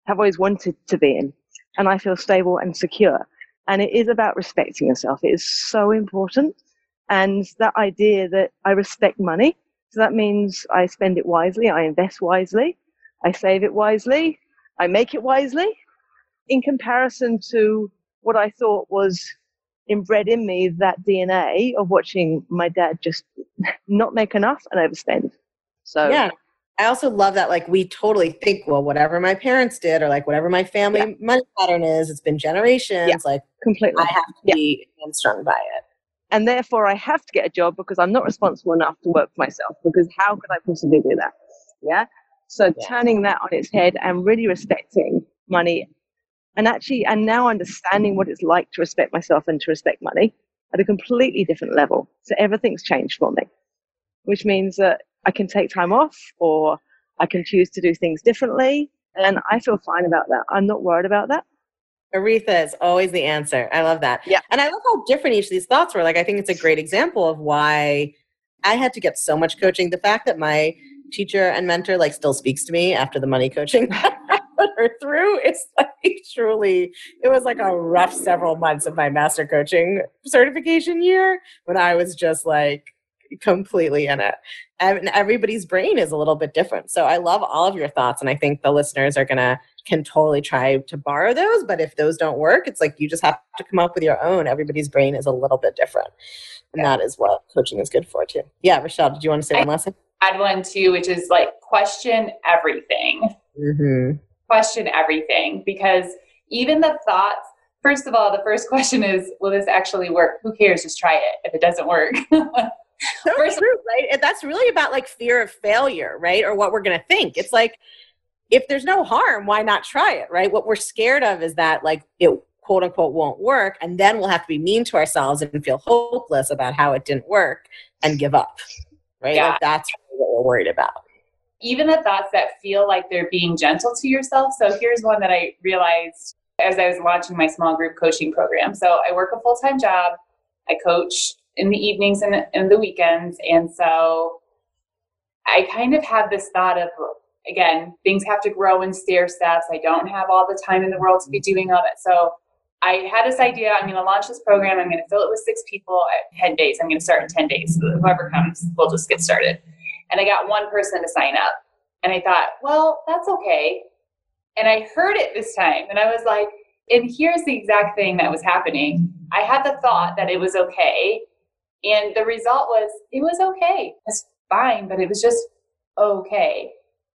Speaker 5: have always wanted to be in. And I feel stable and secure. And it is about respecting yourself. It is so important. And that idea that I respect money. So that means I spend it wisely, I invest wisely, I save it wisely, I make it wisely in comparison to what I thought was inbred in me that DNA of watching my dad just not make enough and overspend. So
Speaker 1: yeah. I also love that like we totally think, well, whatever my parents did or like whatever my family yeah. money pattern is, it's been generations. Yeah, like
Speaker 5: completely.
Speaker 1: I have to yeah. be hamstrung by it.
Speaker 5: And therefore I have to get a job because I'm not responsible enough to work for myself. Because how could I possibly do that? Yeah. So turning that on its head and really respecting money and actually and now understanding what it's like to respect myself and to respect money at a completely different level. So everything's changed for me. Which means that I can take time off or I can choose to do things differently. And I feel fine about that. I'm not worried about that.
Speaker 1: Aretha is always the answer. I love that.
Speaker 5: Yeah.
Speaker 1: And I love how different each of these thoughts were. Like, I think it's a great example of why I had to get so much coaching. The fact that my teacher and mentor like still speaks to me after the money coaching put her through is like truly it was like a rough several months of my master coaching certification year when I was just like completely in it. And everybody's brain is a little bit different. So I love all of your thoughts. And I think the listeners are going to, can totally try to borrow those. But if those don't work, it's like you just have to come up with your own. Everybody's brain is a little bit different. And yeah. that is what coaching is good for too. Yeah, Rochelle, did you want to say I one last thing?
Speaker 4: Add one too, which is like question everything.
Speaker 1: Mm-hmm.
Speaker 4: Question everything because even the thoughts first of all, the first question is, will this actually work? Who cares? Just try it. If it doesn't work,
Speaker 1: so First, true, right? And that's really about like fear of failure, right? Or what we're going to think. It's like, if there's no harm, why not try it, right? What we're scared of is that like it quote unquote won't work. And then we'll have to be mean to ourselves and feel hopeless about how it didn't work and give up, right? Yeah. Like that's what we're worried about.
Speaker 4: Even the thoughts that feel like they're being gentle to yourself. So here's one that I realized as I was launching my small group coaching program. So I work a full time job. I coach in the evenings and in the weekends. And so I kind of have this thought of, again, things have to grow in stair steps. I don't have all the time in the world to be doing all that. So I had this idea I'm going to launch this program. I'm going to fill it with six people at 10 days. I'm going to start in 10 days. So whoever comes, we'll just get started. And I got one person to sign up. And I thought, well, that's okay. And I heard it this time. And I was like, and here's the exact thing that was happening. I had the thought that it was okay. And the result was it was okay. It's fine, but it was just okay.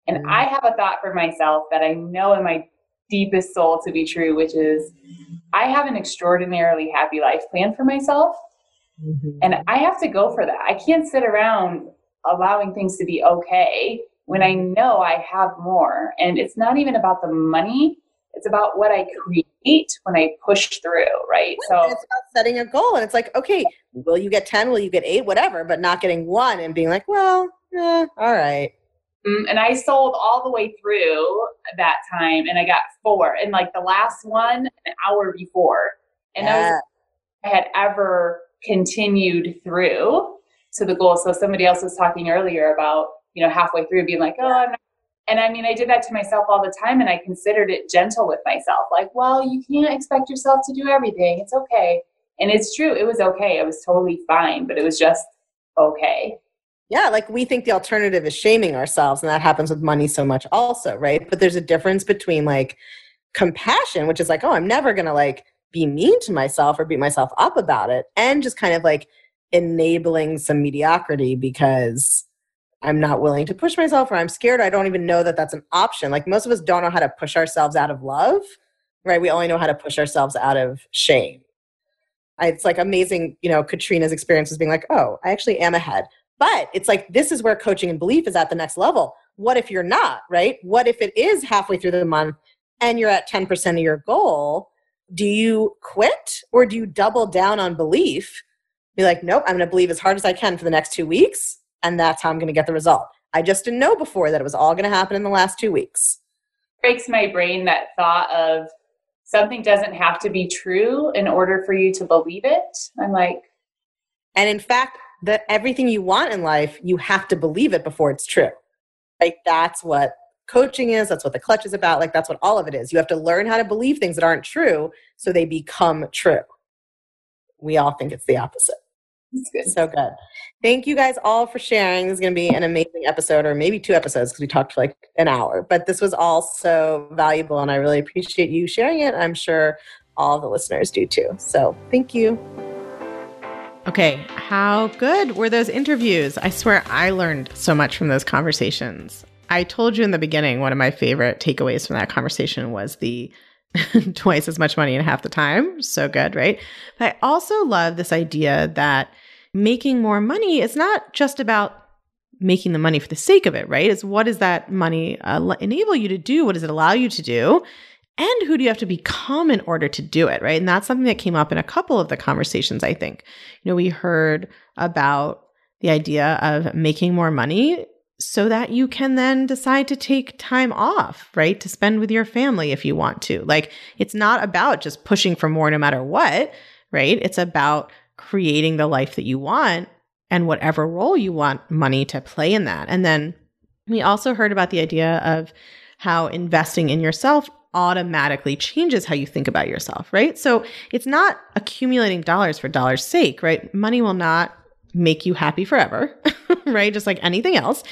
Speaker 4: And mm-hmm. I have a thought for myself that I know in my deepest soul to be true, which is I have an extraordinarily happy life plan for myself. Mm-hmm. And I have to go for that. I can't sit around allowing things to be okay when I know I have more. And it's not even about the money, it's about what I create when I push through, right?
Speaker 1: So it's about setting a goal. And it's like, okay, will you get 10? Will you get eight? Whatever, but not getting one and being like, well, eh, all right.
Speaker 4: Mm, and I sold all the way through that time and I got four. And like the last one, an hour before. And yeah. that was I had ever continued through to the goal. So somebody else was talking earlier about, you know, halfway through being like, oh, I'm not and I mean, I did that to myself all the time, and I considered it gentle with myself. Like, well, you can't expect yourself to do everything. It's okay. And it's true. It was okay. It was totally fine, but it was just okay.
Speaker 1: Yeah, like we think the alternative is shaming ourselves, and that happens with money so much, also, right? But there's a difference between like compassion, which is like, oh, I'm never gonna like be mean to myself or beat myself up about it, and just kind of like enabling some mediocrity because I'm not willing to push myself or I'm scared. I don't even know that that's an option. Like most of us don't know how to push ourselves out of love, right? We only know how to push ourselves out of shame. It's like amazing, you know, Katrina's experience was being like, oh, I actually am ahead. But it's like, this is where coaching and belief is at the next level. What if you're not, right? What if it is halfway through the month and you're at 10% of your goal? Do you quit or do you double down on belief? Be like, nope, I'm going to believe as hard as I can for the next two weeks and that's how I'm going to get the result. I just didn't know before that it was all going to happen in the last two weeks.
Speaker 4: Breaks my brain that thought of something doesn't have to be true in order for you to believe it. I'm like,
Speaker 7: And in fact, that everything you want in life, you have to believe it before it's true. Like that's what coaching is. That's what the clutch is about. Like that's what all of it is. You have to learn how to believe things that aren't true so they become true. We all think it's the opposite.
Speaker 4: Good.
Speaker 7: So good. Thank you guys all for sharing. This is going to be an amazing episode, or maybe two episodes because we talked for like an hour. But this was all so valuable, and I really appreciate you sharing it. I'm sure all the listeners do too. So thank you.
Speaker 1: Okay, how good were those interviews? I swear I learned so much from those conversations. I told you in the beginning, one of my favorite takeaways from that conversation was the twice as much money in half the time. So good, right? But I also love this idea that making more money is not just about making the money for the sake of it, right? Is what does that money uh, enable you to do? What does it allow you to do? And who do you have to become in order to do it, right? And that's something that came up in a couple of the conversations, I think. You know, we heard about the idea of making more money so that you can then decide to take time off, right? To spend with your family if you want to. Like, it's not about just pushing for more no matter what, right? It's about creating the life that you want and whatever role you want money to play in that. And then we also heard about the idea of how investing in yourself automatically changes how you think about yourself, right? So it's not accumulating dollars for dollars' sake, right? Money will not make you happy forever, right? Just like anything else.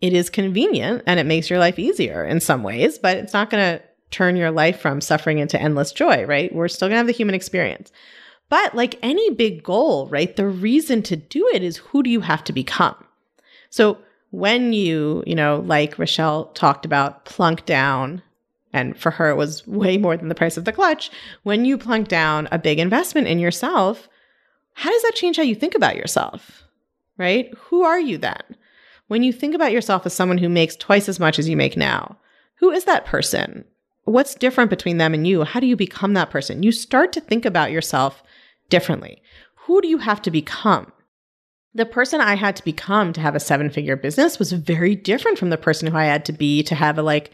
Speaker 1: It is convenient and it makes your life easier in some ways, but it's not going to turn your life from suffering into endless joy, right? We're still going to have the human experience. But like any big goal, right? The reason to do it is who do you have to become? So when you, you know, like Rochelle talked about, plunk down and for her it was way more than the price of the clutch when you plunk down a big investment in yourself how does that change how you think about yourself? Right? Who are you then? When you think about yourself as someone who makes twice as much as you make now who is that person? What's different between them and you? How do you become that person? You start to think about yourself differently. Who do you have to become? The person I had to become to have a seven figure business was very different from the person who I had to be to have a like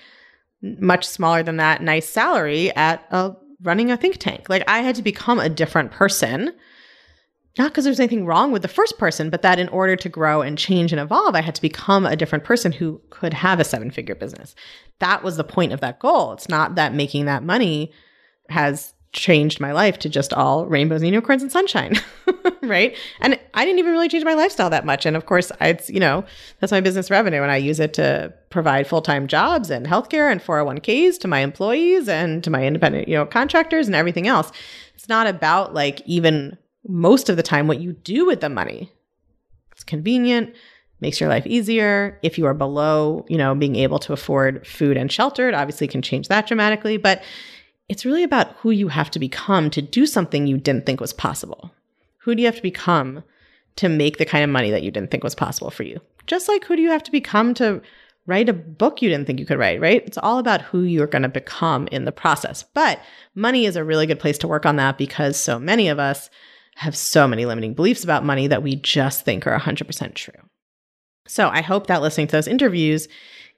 Speaker 1: much smaller than that nice salary at a running a think tank. Like I had to become a different person. Not because there's anything wrong with the first person, but that in order to grow and change and evolve, I had to become a different person who could have a seven figure business. That was the point of that goal. It's not that making that money has changed my life to just all rainbows and unicorns and sunshine right and i didn't even really change my lifestyle that much and of course it's you know that's my business revenue and i use it to provide full-time jobs and healthcare and 401ks to my employees and to my independent you know contractors and everything else it's not about like even most of the time what you do with the money it's convenient makes your life easier if you are below you know being able to afford food and shelter it obviously can change that dramatically but it's really about who you have to become to do something you didn't think was possible. Who do you have to become to make the kind of money that you didn't think was possible for you? Just like who do you have to become to write a book you didn't think you could write, right? It's all about who you're going to become in the process. But money is a really good place to work on that because so many of us have so many limiting beliefs about money that we just think are 100% true. So I hope that listening to those interviews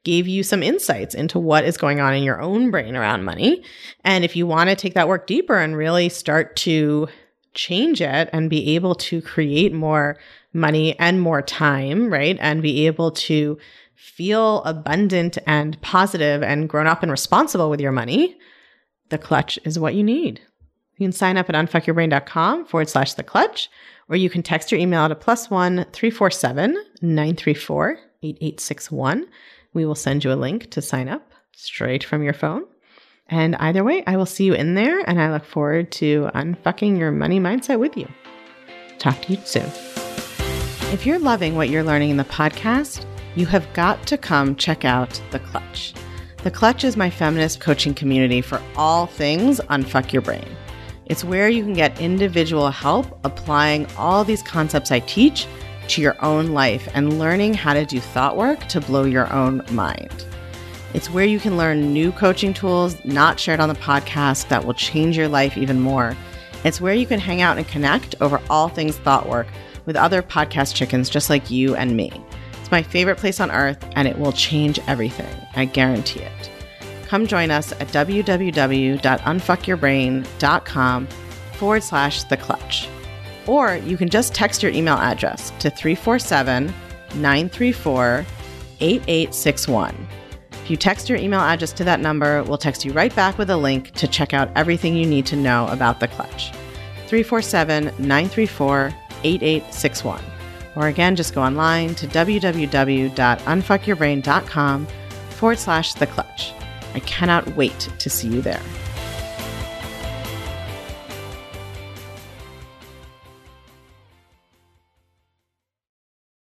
Speaker 1: gave you some insights into what is going on in your own brain around money. And if you want to take that work deeper and really start to change it and be able to create more money and more time, right? And be able to feel abundant and positive and grown up and responsible with your money, the clutch is what you need. You can sign up at unfuckyourbrain.com forward slash the clutch, or you can text your email to plus one 347 934 8861 we will send you a link to sign up straight from your phone. And either way, I will see you in there, and I look forward to unfucking your money mindset with you. Talk to you soon. If you're loving what you're learning in the podcast, you have got to come check out The Clutch. The Clutch is my feminist coaching community for all things unfuck your brain. It's where you can get individual help applying all these concepts I teach to your own life and learning how to do thought work to blow your own mind. It's where you can learn new coaching tools not shared on the podcast that will change your life even more. It's where you can hang out and connect over all things thought work with other podcast chickens just like you and me. It's my favorite place on earth and it will change everything. I guarantee it. Come join us at www.unfuckyourbrain.com forward slash the clutch. Or you can just text your email address to 347 934 8861. If you text your email address to that number, we'll text you right back with a link to check out everything you need to know about the clutch. 347 934 8861. Or again, just go online to www.unfuckyourbrain.com forward slash the clutch. I cannot wait to see you there.